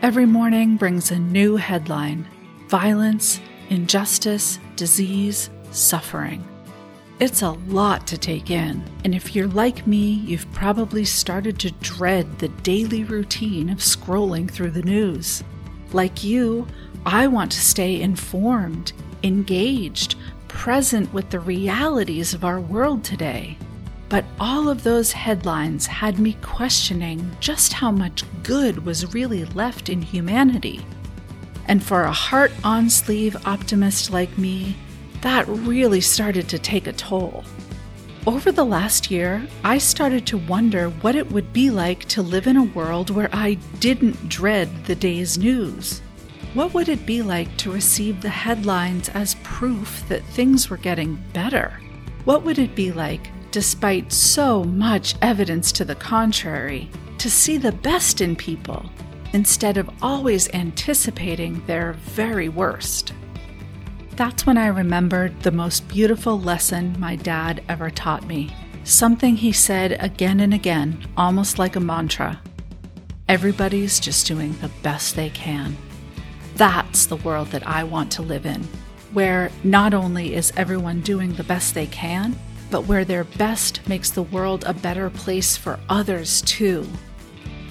Every morning brings a new headline violence, injustice, disease, suffering. It's a lot to take in, and if you're like me, you've probably started to dread the daily routine of scrolling through the news. Like you, I want to stay informed, engaged, present with the realities of our world today. But all of those headlines had me questioning just how much good was really left in humanity. And for a heart on sleeve optimist like me, that really started to take a toll. Over the last year, I started to wonder what it would be like to live in a world where I didn't dread the day's news. What would it be like to receive the headlines as proof that things were getting better? What would it be like, despite so much evidence to the contrary, to see the best in people instead of always anticipating their very worst? That's when I remembered the most beautiful lesson my dad ever taught me. Something he said again and again, almost like a mantra. Everybody's just doing the best they can. That's the world that I want to live in, where not only is everyone doing the best they can, but where their best makes the world a better place for others too.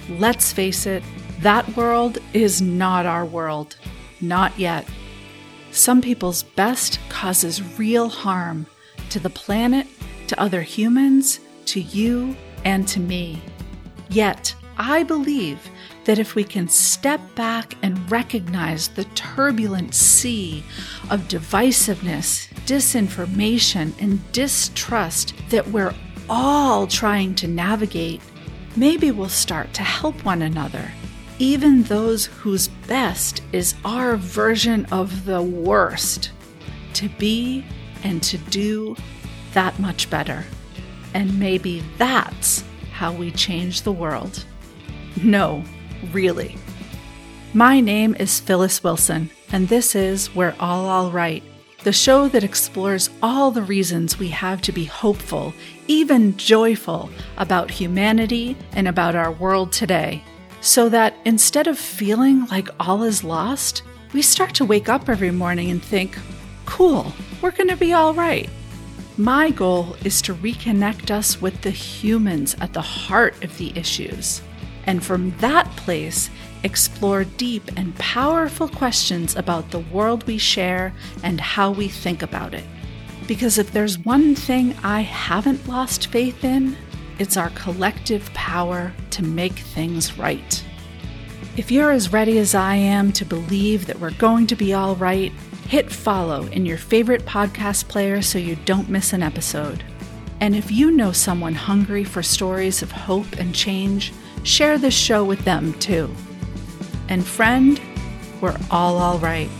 Let's face it, that world is not our world. Not yet. Some people's best causes real harm to the planet, to other humans, to you, and to me. Yet, I believe that if we can step back and recognize the turbulent sea of divisiveness, disinformation, and distrust that we're all trying to navigate, maybe we'll start to help one another, even those whose best is our version of the worst, to be and to do that much better. And maybe that's how we change the world. No, really. My name is Phyllis Wilson, and this is We're All All Right, the show that explores all the reasons we have to be hopeful, even joyful, about humanity and about our world today, so that instead of feeling like all is lost, we start to wake up every morning and think, cool, we're going to be all right. My goal is to reconnect us with the humans at the heart of the issues and from that place, explore deep and powerful questions about the world we share and how we think about it. Because if there's one thing I haven't lost faith in, it's our collective power to make things right. If you're as ready as I am to believe that we're going to be all right, hit follow in your favorite podcast player so you don't miss an episode. And if you know someone hungry for stories of hope and change, share this show with them too. And friend, we're all all right.